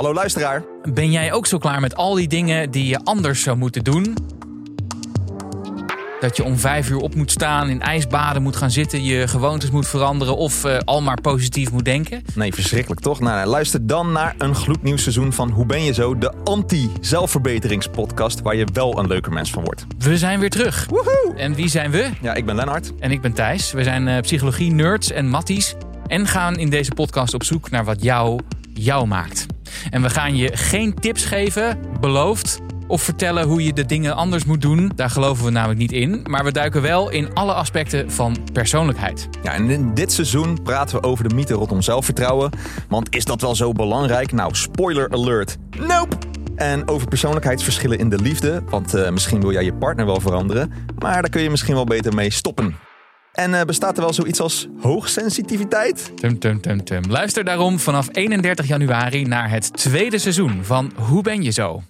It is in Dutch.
Hallo luisteraar. Ben jij ook zo klaar met al die dingen die je anders zou moeten doen? Dat je om vijf uur op moet staan, in ijsbaden moet gaan zitten, je gewoontes moet veranderen of uh, al maar positief moet denken? Nee, verschrikkelijk toch? Nou, luister dan naar een gloednieuw seizoen van Hoe ben je zo? De anti-zelfverbeteringspodcast waar je wel een leuker mens van wordt. We zijn weer terug. Woehoe! En wie zijn we? Ja, ik ben Lennart. En ik ben Thijs. We zijn uh, psychologie-nerds en matties en gaan in deze podcast op zoek naar wat jou, jou maakt. En we gaan je geen tips geven, beloofd of vertellen hoe je de dingen anders moet doen. Daar geloven we namelijk niet in. Maar we duiken wel in alle aspecten van persoonlijkheid. Ja, en in dit seizoen praten we over de mythe rondom zelfvertrouwen. Want is dat wel zo belangrijk? Nou, spoiler alert. Nope! En over persoonlijkheidsverschillen in de liefde. Want uh, misschien wil jij je partner wel veranderen. Maar daar kun je misschien wel beter mee stoppen. En uh, bestaat er wel zoiets als hoogsensitiviteit? Luister daarom vanaf 31 januari naar het tweede seizoen van Hoe ben je zo?